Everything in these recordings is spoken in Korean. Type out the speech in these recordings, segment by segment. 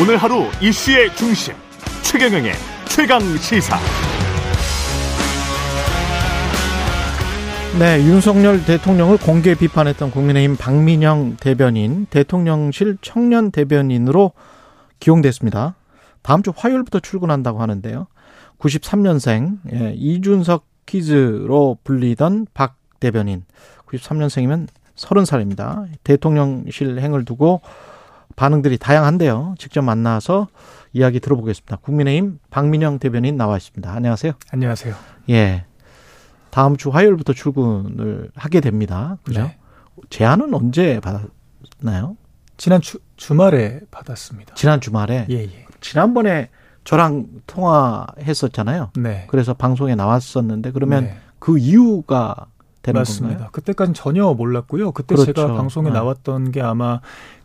오늘 하루 이슈의 중심 최경영의 최강 시사. 네, 윤석열 대통령을 공개 비판했던 국민의힘 박민영 대변인 대통령실 청년 대변인으로 기용됐습니다. 다음 주 화요일부터 출근한다고 하는데요. 93년생 예, 이준석 퀴즈로 불리던 박 대변인 93년생이면 30살입니다. 대통령실 행을 두고 반응들이 다양한데요. 직접 만나서 이야기 들어보겠습니다. 국민의힘 박민영 대변인 나와 있습니다. 안녕하세요. 안녕하세요. 예. 다음 주 화요일부터 출근을 하게 됩니다. 그죠? 네. 제안은 언제 받았나요? 지난 주, 주말에 받았습니다. 지난 주말에. 예, 예. 지난번에 저랑 통화했었잖아요. 네. 그래서 방송에 나왔었는데 그러면 네. 그 이유가 되는 맞습니다. 건가요? 그때까지는 전혀 몰랐고요. 그때 그렇죠. 제가 방송에 네. 나왔던 게 아마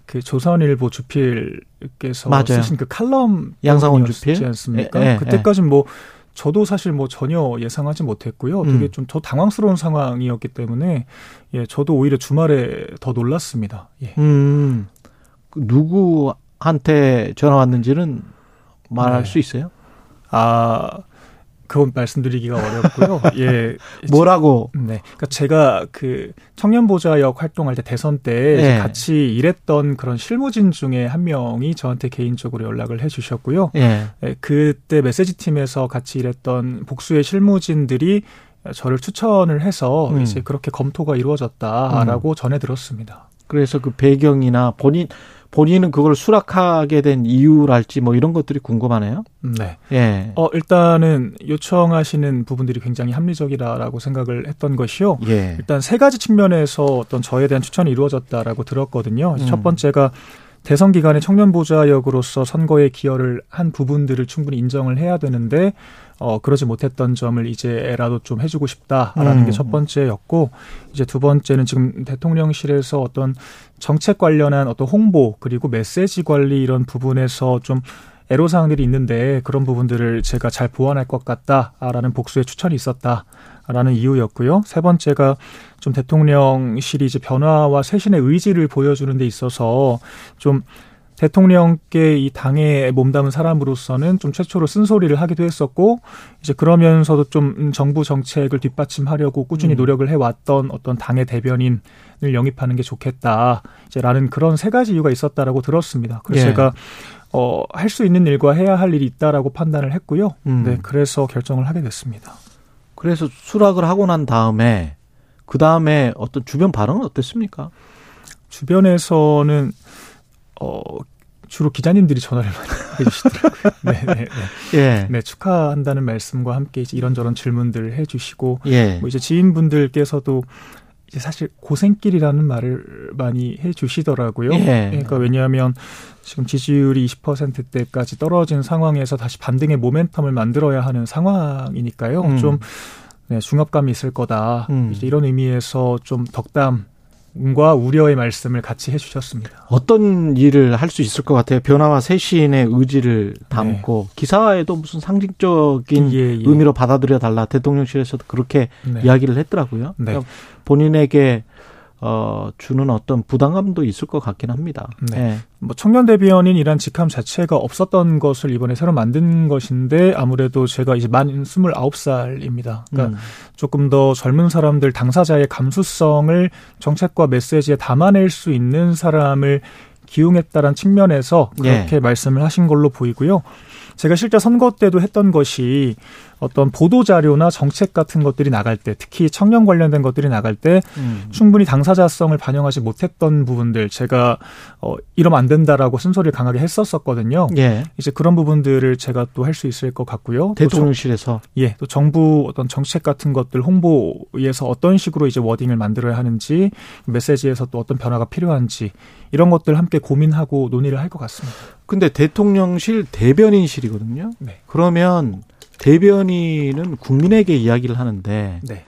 그 조선일보 주필께서 맞아요. 쓰신 그 칼럼 때문이었지 주필? 않습니까? 예, 예, 그때까지는 뭐 저도 사실 뭐 전혀 예상하지 못했고요. 되게 음. 좀더 당황스러운 상황이었기 때문에 예, 저도 오히려 주말에 더 놀랐습니다. 예. 음, 그 누구한테 전화 왔는지는 말할 네. 수 있어요? 아, 그건 말씀드리기가 어렵고요. 예. 뭐라고? 네. 그러니까 제가 그 청년 보좌역 활동할 때 대선 때 네. 같이 일했던 그런 실무진 중에 한 명이 저한테 개인적으로 연락을 해 주셨고요. 예. 예, 그때 메시지 팀에서 같이 일했던 복수의 실무진들이 저를 추천을 해서 음. 이제 그렇게 검토가 이루어졌다라고 전해 들었습니다. 그래서 그 배경이나 본인 본인은 그걸 수락하게 된 이유랄지 뭐 이런 것들이 궁금하네요. 네. 예. 어, 일단은 요청하시는 부분들이 굉장히 합리적이라고 생각을 했던 것이요. 예. 일단 세 가지 측면에서 어떤 저에 대한 추천이 이루어졌다라고 들었거든요. 음. 첫 번째가 대선 기간에 청년 보좌역으로서 선거에 기여를 한 부분들을 충분히 인정을 해야 되는데 어 그러지 못했던 점을 이제라도 좀 해주고 싶다라는 음. 게첫 번째였고 이제 두 번째는 지금 대통령실에서 어떤 정책 관련한 어떤 홍보 그리고 메시지 관리 이런 부분에서 좀 애로사항들이 있는데 그런 부분들을 제가 잘 보완할 것 같다라는 복수의 추천이 있었다 라는 이유였고요. 세 번째가 좀 대통령실이 이제 변화와 쇄신의 의지를 보여주는 데 있어서 좀 대통령께 이 당에 몸담은 사람으로서는 좀 최초로 쓴소리를 하기도 했었고 이제 그러면서도 좀 음, 정부 정책을 뒷받침하려고 꾸준히 음. 노력을 해왔던 어떤 당의 대변인을 영입하는 게 좋겠다 이제라는 그런 세 가지 이유가 있었다라고 들었습니다. 그래서 예. 제가 어, 할 수 있는 일과 해야 할 일이 있다라고 판단을 했고요. 음. 네, 그래서 결정을 하게 됐습니다. 그래서 수락을 하고 난 다음에 그 다음에 어떤 주변 반응은 어땠습니까? 주변에서는 어 주로 기자님들이 전화를 많이 해주시더라고요. 네, 네, 네. 예. 네, 축하한다는 말씀과 함께 이제 이런저런 질문들을 해주시고 예. 뭐 이제 지인분들께서도 사실 고생길이라는 말을 많이 해주시더라고요. 예. 그러니까 왜냐하면 지금 지지율이 20%대까지 떨어진 상황에서 다시 반등의 모멘텀을 만들어야 하는 상황이니까요. 음. 좀 네, 중압감이 있을 거다. 음. 이제 이런 의미에서 좀 덕담 과 우려의 말씀을 같이 해주셨습니다. 어떤 일을 할 수 있을 것 같아요? 변화와 쇄신의 의지를 담고 기사에도 무슨 상징적인 예, 예. 의미로 받아들여 달라 대통령실에서도 그렇게 네. 이야기를 했더라고요. 네. 그러니까 본인에게 어, 주는 어떤 부담감도 있을 것 같긴 합니다. 네. 예. 뭐 청년 대변인 이란 직함 자체가 없었던 것을 이번에 새로 만든 것인데 아무래도 제가 이제 만 29살입니다. 그러니까 음. 조금 더 젊은 사람들 당사자의 감수성을 정책과 메시지에 담아낼 수 있는 사람을 기용했다는 측면에서 그렇게 예. 말씀을 하신 걸로 보이고요. 제가 실제 선거 때도 했던 것이 어떤 보도 자료나 정책 같은 것들이 나갈 때 특히 청년 관련된 것들이 나갈 때 음. 충분히 당사자성을 반영하지 못했던 부분들 제가 어 이러면 안 된다라고 쓴소리를 강하게 했었었거든요. 예. 이제 그런 부분들을 제가 또 할 수 있을 것 같고요. 또 대통령실에서 정- 예, 또 정부 어떤 정책 같은 것들 홍보에서 어떤 식으로 이제 워딩을 만들어야 하는지 메시지에서 또 어떤 변화가 필요한지 이런 것들 함께 고민하고 논의를 할 것 같습니다. 근데 대통령실 대변인실이거든요. 네. 그러면 대변인은 국민에게 이야기를 하는데 네.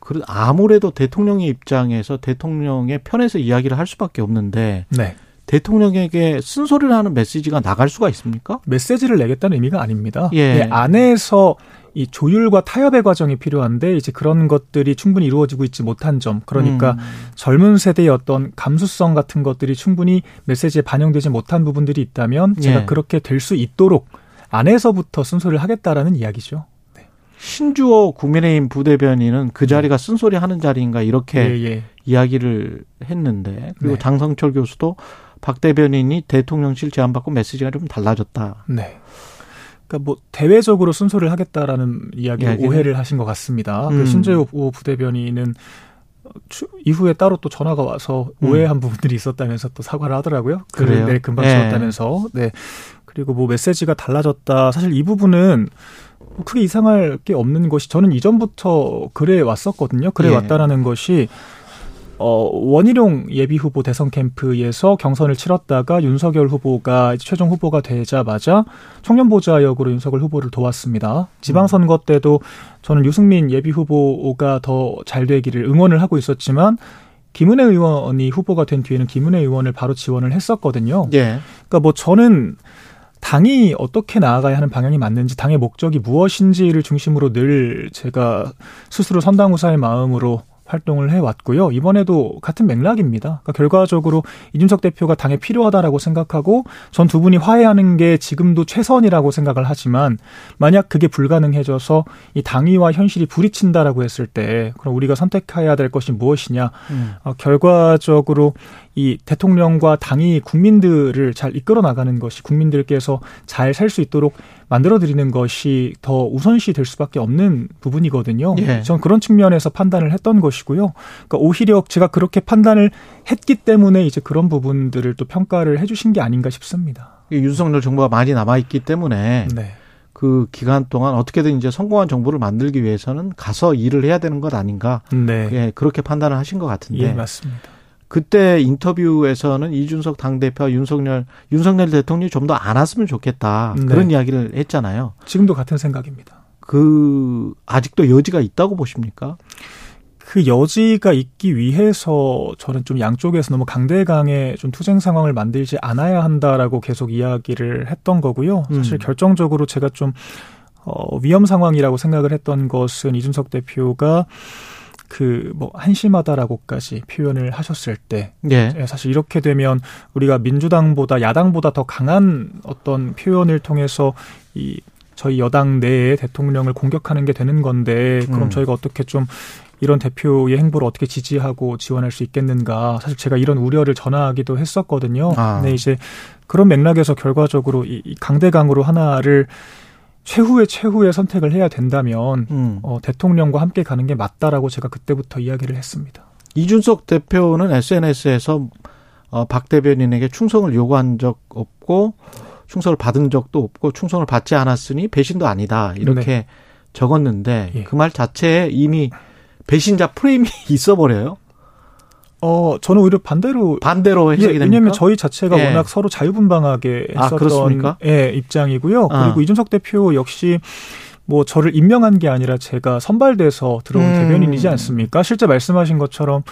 그 아무래도 대통령의 입장에서 대통령의 편에서 이야기를 할 수밖에 없는데 네. 대통령에게 쓴소리를 하는 메시지가 나갈 수가 있습니까? 메시지를 내겠다는 의미가 아닙니다. 예. 네, 안에서 이 조율과 타협의 과정이 필요한데 이제 그런 것들이 충분히 이루어지고 있지 못한 점 그러니까 음. 젊은 세대의 어떤 감수성 같은 것들이 충분히 메시지에 반영되지 못한 부분들이 있다면 제가 예. 그렇게 될 수 있도록 안에서부터 순서를 하겠다라는 이야기죠. 네. 신주호 국민의힘 부대변인은 그 자리가 쓴소리 하는 자리인가 이렇게 예, 예. 이야기를 했는데 그리고 네. 장성철 교수도 박 대변인이 대통령실 제안받고 메시지가 좀 달라졌다. 네. 그러니까 뭐 대외적으로 순서를 하겠다라는 이야기를 이 오해를 하신 것 같습니다. 그 음. 그 신재호 부대변인은 이후에 따로 또 전화가 와서 음. 오해한 부분들이 있었다면서 또 사과를 하더라고요. 그래요? 네, 금방 지웠다면서. 네. 네. 그리고 뭐 메시지가 달라졌다. 사실 이 부분은 뭐 크게 이상할 게 없는 것이 저는 이전부터 그래 왔었거든요. 그래 예. 왔다라는 것이 어, 원희룡 예비 후보 대선 캠프에서 경선을 치렀다가 윤석열 후보가 최종 후보가 되자마자 청년 보좌 역으로 윤석열 후보를 도왔습니다. 지방선거 때도 저는 유승민 예비 후보가 더 잘 되기를 응원을 하고 있었지만 김은혜 의원이 후보가 된 뒤에는 김은혜 의원을 바로 지원을 했었거든요. 예. 그러니까 뭐 저는 당이 어떻게 나아가야 하는 방향이 맞는지 당의 목적이 무엇인지를 중심으로 늘 제가 스스로 선당후사의 마음으로 활동을 해왔고요. 이번에도 같은 맥락입니다. 그러니까 결과적으로 이준석 대표가 당에 필요하다라고 생각하고 전 두 분이 화해하는 게 지금도 최선이라고 생각을 하지만 만약 그게 불가능해져서 이 당위와 현실이 부딪힌다라고 했을 때 그럼 우리가 선택해야 될 것이 무엇이냐? 음. 어, 결과적으로 이 대통령과 당이 국민들을 잘 이끌어 나가는 것이 국민들께서 잘 살 수 있도록 만들어 드리는 것이 더 우선시 될 수밖에 없는 부분이거든요. 예. 저는 그런 측면에서 판단을 했던 것이고요. 그러니까 오히려 제가 그렇게 판단을 했기 때문에 이제 그런 부분들을 또 평가를 해 주신 게 아닌가 싶습니다. 윤석열 정부가 많이 남아 있기 때문에 네. 그 기간 동안 어떻게든 이제 성공한 정부를 만들기 위해서는 가서 일을 해야 되는 것 아닌가. 네. 예, 그렇게 판단을 하신 것 같은데. 예, 맞습니다. 그때 인터뷰에서는 이준석 당대표와 윤석열, 윤석열 대통령이 좀 더 안 왔으면 좋겠다. 네. 그런 이야기를 했잖아요. 지금도 같은 생각입니다. 그, 아직도 여지가 있다고 보십니까? 그 여지가 있기 위해서 저는 좀 양쪽에서 너무 강대강의 좀 투쟁 상황을 만들지 않아야 한다라고 계속 이야기를 했던 거고요. 사실 음. 결정적으로 제가 좀 어, 위험 상황이라고 생각을 했던 것은 이준석 대표가 그 뭐 한심하다라고까지 표현을 하셨을 때 예. 예. 사실 이렇게 되면 우리가 민주당보다 야당보다 더 강한 어떤 표현을 통해서 이 저희 여당 내에 대통령을 공격하는 게 되는 건데 그럼 음. 저희가 어떻게 좀 이런 대표의 행보를 어떻게 지지하고 지원할 수 있겠는가 사실 제가 이런 우려를 전하기도 했었거든요. 아. 네 이제 그런 맥락에서 결과적으로 이 강대강으로 하나를 최후의 최후의 선택을 해야 된다면 음. 어, 대통령과 함께 가는 게 맞다라고 제가 그때부터 이야기를 했습니다. 이준석 대표는 SNS에서 어, 박 대변인에게 충성을 요구한 적 없고 충성을 받은 적도 없고 충성을 받지 않았으니 배신도 아니다 이렇게 네. 적었는데 예. 그말 자체에 이미 배신자 프레임이 있어 버려요. 어, 저는 오히려 반대로 반대로 해석이 예, 됩니까? 왜냐하면 저희 자체가 예. 워낙 서로 자유분방하게 아, 했었던 아, 예, 입장이고요. 아. 그리고 이준석 대표 역시 뭐 저를 임명한 게 아니라 제가 선발돼서 들어온 음. 대변인이지 않습니까? 실제 말씀하신 것처럼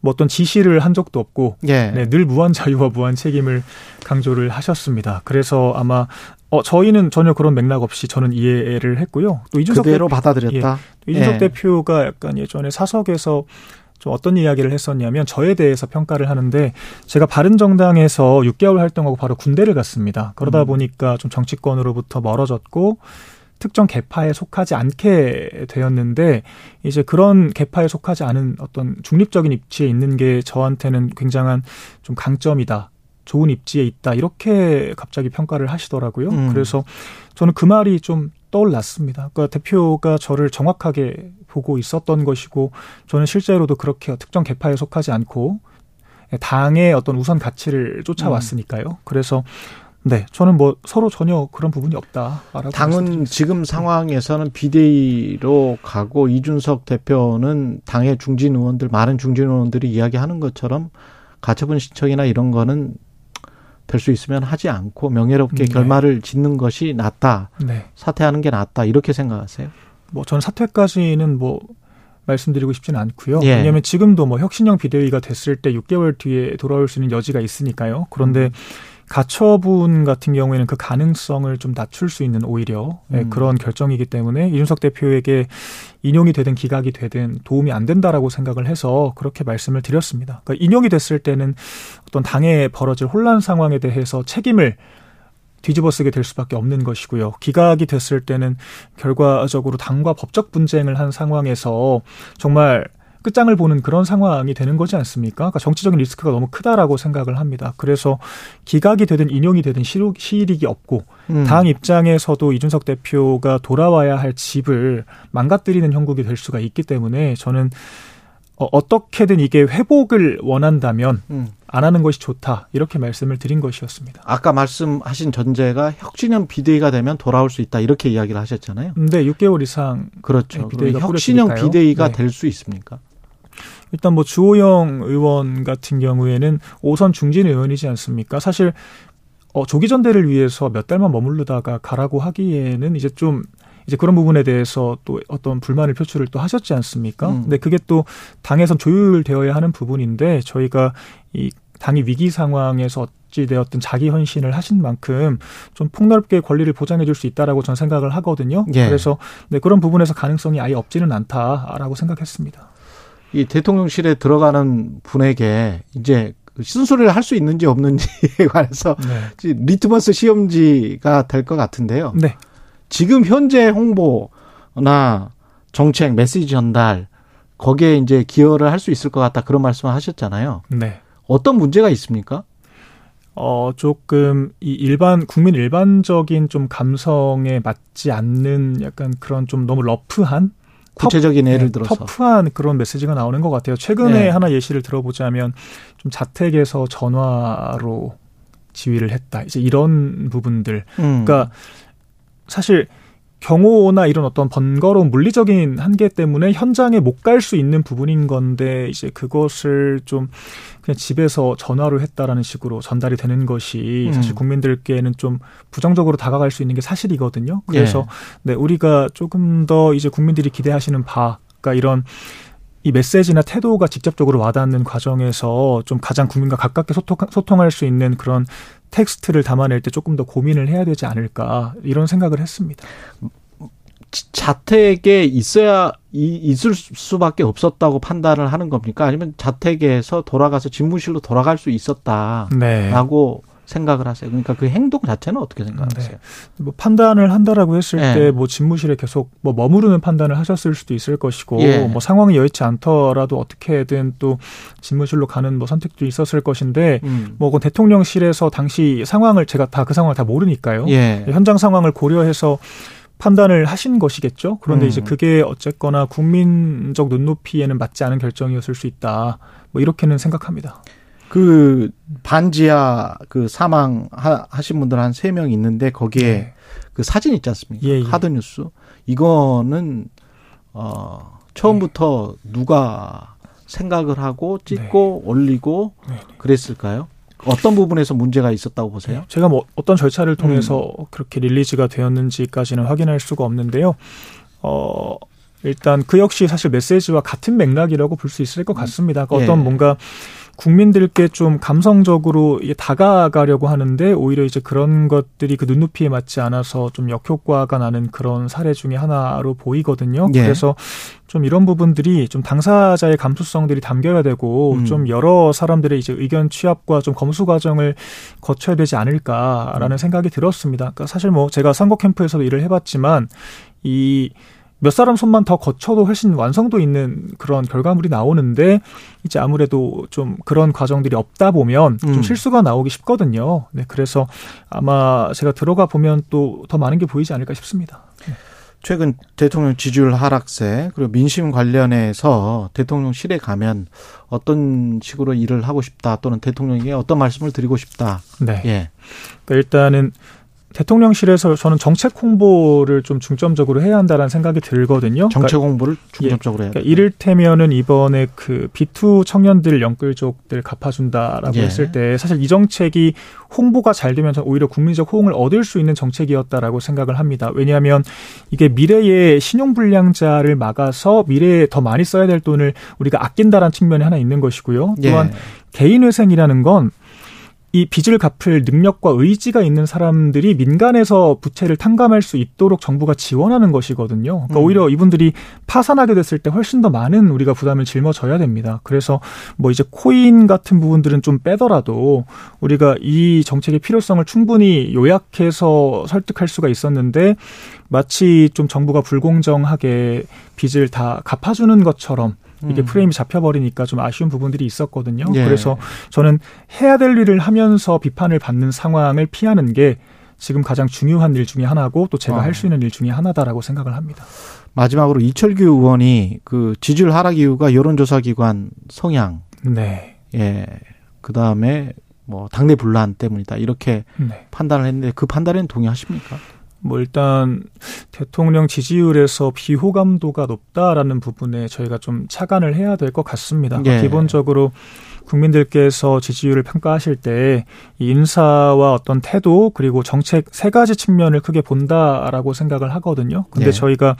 뭐 어떤 지시를 한 적도 없고 예. 네, 늘 무한 자유와 무한 책임을 강조를 하셨습니다. 그래서 아마 어 저희는 전혀 그런 맥락 없이 저는 이해를 했고요. 또 이준석 그대로 대표, 받아들였다. 예, 이준석 예. 대표가 약간 예전에 사석에서 좀 어떤 이야기를 했었냐면 저에 대해서 평가를 하는데 제가 바른 정당에서 6개월 활동하고 바로 군대를 갔습니다. 그러다 음. 보니까 좀 정치권으로부터 멀어졌고 특정 개파에 속하지 않게 되었는데 이제 그런 개파에 속하지 않은 어떤 중립적인 입지에 있는 게 저한테는 굉장한 좀 강점이다. 좋은 입지에 있다. 이렇게 갑자기 평가를 하시더라고요. 음. 그래서 저는 그 말이 좀 떠올랐습니다. 그러니까 대표가 저를 정확하게 보고 있었던 것이고 저는 실제로도 그렇게 특정 개파에 속하지 않고 당의 어떤 우선 가치를 쫓아왔으니까요. 음. 그래서 네, 저는 뭐 서로 전혀 그런 부분이 없다. 당은 지금 상황에서는 비대위로 가고 이준석 대표는 당의 중진 의원들 많은 중진 의원들이 이야기하는 것처럼 가처분 신청이나 이런 거는 될 수 있으면 하지 않고 명예롭게 네. 결말을 짓는 것이 낫다. 네. 사퇴하는 게 낫다. 이렇게 생각하세요? 뭐 저는 사퇴까지는 뭐 말씀드리고 싶지는 않고요. 예. 왜냐하면 지금도 뭐 혁신형 비대위가 됐을 때 6개월 뒤에 돌아올 수 있는 여지가 있으니까요. 그런데 가처분 같은 경우에는 그 가능성을 좀 낮출 수 있는 오히려 예, 음. 그런 결정이기 때문에 이준석 대표에게 인용이 되든 기각이 되든 도움이 안 된다라고 생각을 해서 그렇게 말씀을 드렸습니다. 그러니까 인용이 됐을 때는 어떤 당에 벌어질 혼란 상황에 대해서 책임을 뒤집어 쓰게 될 수밖에 없는 것이고요. 기각이 됐을 때는 결과적으로 당과 법적 분쟁을 한 상황에서 정말 끝장을 보는 그런 상황이 되는 거지 않습니까? 그러니까 정치적인 리스크가 너무 크다라고 생각을 합니다. 그래서 기각이 되든 인용이 되든 시일이 없고 음. 당 입장에서도 이준석 대표가 돌아와야 할 집을 망가뜨리는 형국이 될 수가 있기 때문에 저는 어, 어떻게든 이게 회복을 원한다면 음. 안 하는 것이 좋다 이렇게 말씀을 드린 것이었습니다. 아까 말씀하신 전제가 혁신형 비대위가 되면 돌아올 수 있다 이렇게 이야기를 하셨잖아요. 네, 6개월 이상 그렇죠. 비대위가 혁신형 비대위가 네. 될수 있습니까? 일단 뭐 주호영 의원 같은 경우에는 오선 중진 의원이지 않습니까? 사실 어, 조기 전대를 위해서 몇 달만 머무르다가 가라고 하기에는 이제 좀 이제 그런 부분에 대해서 또 어떤 불만을 표출을 또 하셨지 않습니까? 음. 근데 그게 또 당에선 조율되어야 하는 부분인데 저희가 이 당이 위기 상황에서 어찌 되었든 자기 헌신을 하신 만큼 좀 폭넓게 권리를 보장해 줄 수 있다라고 저는 생각을 하거든요. 예. 그래서 네, 그런 부분에서 가능성이 아예 없지는 않다라고 생각했습니다. 이 대통령실에 들어가는 분에게 이제 쓴소리를 할 수 있는지 없는지에 관해서 네. 리트머스 시험지가 될 것 같은데요. 네. 지금 현재 홍보나 정책, 메시지 전달 거기에 이제 기여를 할 수 있을 것 같다 그런 말씀을 하셨잖아요. 네. 어떤 문제가 있습니까? 어, 조금 이 일반 국민 일반적인 좀 감성에 맞지 않는 약간 그런 좀 너무 rough한 구체적인 예를 네, 들어서 터프한 그런 메시지가 나오는 것 같아요. 최근에 네. 하나 예시를 들어보자면 좀 자택에서 전화로 지휘를 했다. 이제 이런 부분들. 음. 그러니까 사실 경호나 이런 어떤 번거로운 물리적인 한계 때문에 현장에 못 갈 수 있는 부분인 건데 이제 그것을 좀 그냥 집에서 전화로 했다라는 식으로 전달이 되는 것이 음. 사실 국민들께는 좀 부정적으로 다가갈 수 있는 게 사실이거든요. 그래서 예. 네, 우리가 조금 더 이제 국민들이 기대하시는 바, 그러니까 이런 이 메시지나 태도가 직접적으로 와닿는 과정에서 좀 가장 국민과 가깝게 소통, 소통할 수 있는 그런 텍스트를 담아낼 때 조금 더 고민을 해야 되지 않을까 이런 생각을 했습니다. 자택에 있어야 있을 수밖에 없었다고 판단을 하는 겁니까? 아니면 자택에서 돌아가서 집무실로 돌아갈 수 있었다라고 네. 생각을 하세요? 그러니까 그 행동 자체는 어떻게 생각하세요? 네. 뭐 판단을 한다라고 했을 네. 때뭐 집무실에 계속 뭐 머무르는 판단을 하셨을 수도 있을 것이고 예. 뭐 상황이 여의치 않더라도 어떻게든 또 집무실로 가는 뭐 선택도 있었을 것인데 음. 뭐 대통령실에서 당시 상황을 제가 다 그 상황을 다 모르니까요. 예. 현장 상황을 고려해서 판단을 하신 것이겠죠. 그런데 음. 이제 그게 어쨌거나 국민적 눈높이에는 맞지 않은 결정이었을 수 있다. 뭐 이렇게는 생각합니다. 그 반지하 그 사망 하신 분들 한 세 명 있는데 거기에 네. 그 사진 있지 않습니까? 예, 예. 하드 뉴스. 이거는 어 처음부터 네. 누가 생각을 하고 찍고 네. 올리고 네, 네. 그랬을까요? 어떤 부분에서 문제가 있었다고 보세요? 제가 뭐 어떤 절차를 통해서 음. 그렇게 릴리즈가 되었는지까지는 확인할 수가 없는데요. 어 일단 그 역시 사실 메시지와 같은 맥락이라고 볼 수 있을 것 같습니다. 그러니까 예. 어떤 뭔가 국민들께 좀 감성적으로 다가가려고 하는데 오히려 이제 그런 것들이 그 눈높이에 맞지 않아서 좀 역효과가 나는 그런 사례 중에 하나로 보이거든요. 예. 그래서 좀 이런 부분들이 좀 당사자의 감수성들이 담겨야 되고 음. 좀 여러 사람들의 이제 의견 취합과 좀 검수 과정을 거쳐야 되지 않을까라는 음. 생각이 들었습니다. 그러니까 사실 뭐 제가 선거 캠프에서도 일을 해봤지만 이 몇 사람 손만 더 거쳐도 훨씬 완성도 있는 그런 결과물이 나오는데 이제 아무래도 좀 그런 과정들이 없다 보면 좀 음. 실수가 나오기 쉽거든요. 네, 그래서 아마 제가 들어가 보면 또 더 많은 게 보이지 않을까 싶습니다. 네. 최근 대통령 지지율 하락세 그리고 민심 관련해서 대통령실에 가면 어떤 식으로 일을 하고 싶다 또는 대통령에게 어떤 말씀을 드리고 싶다. 네. 예. 그러니까 일단은 대통령실에서 저는 정책 홍보를 좀 중점적으로 해야 한다라는 생각이 들거든요. 정책 그러니까 홍보를 중점적으로 예, 해야. 그러니까 이를테면은 이번에 그 비투 청년들 연끌족들 갚아준다라고 예. 했을 때 사실 이 정책이 홍보가 잘 되면 오히려 국민적 호응을 얻을 수 있는 정책이었다라고 생각을 합니다. 왜냐하면 이게 미래의 신용 불량자를 막아서 미래에 더 많이 써야 될 돈을 우리가 아낀다라는 측면이 하나 있는 것이고요. 또한 예. 개인 회생이라는 건 이 빚을 갚을 능력과 의지가 있는 사람들이 민간에서 부채를 탕감할 수 있도록 정부가 지원하는 것이거든요. 그러니까 음. 오히려 이분들이 파산하게 됐을 때 훨씬 더 많은 우리가 부담을 짊어져야 됩니다. 그래서 뭐 이제 코인 같은 부분들은 좀 빼더라도 우리가 이 정책의 필요성을 충분히 요약해서 설득할 수가 있었는데 마치 좀 정부가 불공정하게 빚을 다 갚아주는 것처럼 이게 음. 프레임이 잡혀버리니까 좀 아쉬운 부분들이 있었거든요. 예. 그래서 저는 해야 될 일을 하면서 비판을 받는 상황을 피하는 게 지금 가장 중요한 일 중에 하나고 또 제가 어. 할수 있는 일 중에 하나다라고 생각을 합니다. 마지막으로 이철규 의원이 그 지지율 하락 이유가 여론조사 기관 성향. 네. 예. 그 다음에 뭐 당내 분란 때문이다 이렇게 네. 판단을 했는데 그 판단에는 동의하십니까? 뭐 일단 대통령 지지율에서 비호감도가 높다라는 부분에 저희가 좀 차관을 해야 될 것 같습니다. 예. 기본적으로 국민들께서 지지율을 평가하실 때 인사와 어떤 태도 그리고 정책 세 가지 측면을 크게 본다라고 생각을 하거든요. 근데 네. 저희가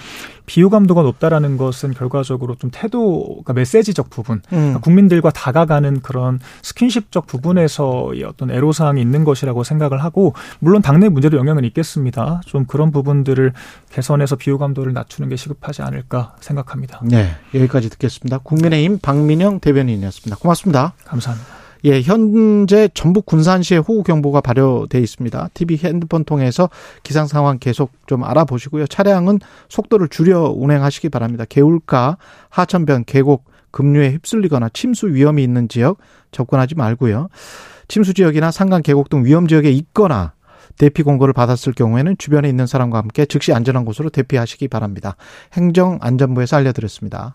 비호감도가 높다라는 것은 결과적으로 좀 태도, 그러니까 메시지적 부분, 음. 그러니까 국민들과 다가가는 그런 스킨십적 부분에서 어떤 애로사항이 있는 것이라고 생각을 하고 물론 당내 문제도 영향은 있겠습니다. 좀 그런 부분들을 개선해서 비호감도를 낮추는 게 시급하지 않을까 생각합니다. 네, 여기까지 듣겠습니다. 국민의힘 박민영 대변인이었습니다. 감사합니다. 예, 현재 전북 군산시에 호우 경보가 발효돼 있습니다. TV 핸드폰 통해서 기상 상황 계속 좀 알아보시고요. 차량은 속도를 줄여 운행하시기 바랍니다. 개울가, 하천변, 계곡, 급류에 휩쓸리거나 침수 위험이 있는 지역 접근하지 말고요. 침수 지역이나 산간 계곡 등 위험 지역에 있거나 대피 공고를 받았을 경우에는 주변에 있는 사람과 함께 즉시 안전한 곳으로 대피하시기 바랍니다. 행정안전부에서 알려드렸습니다.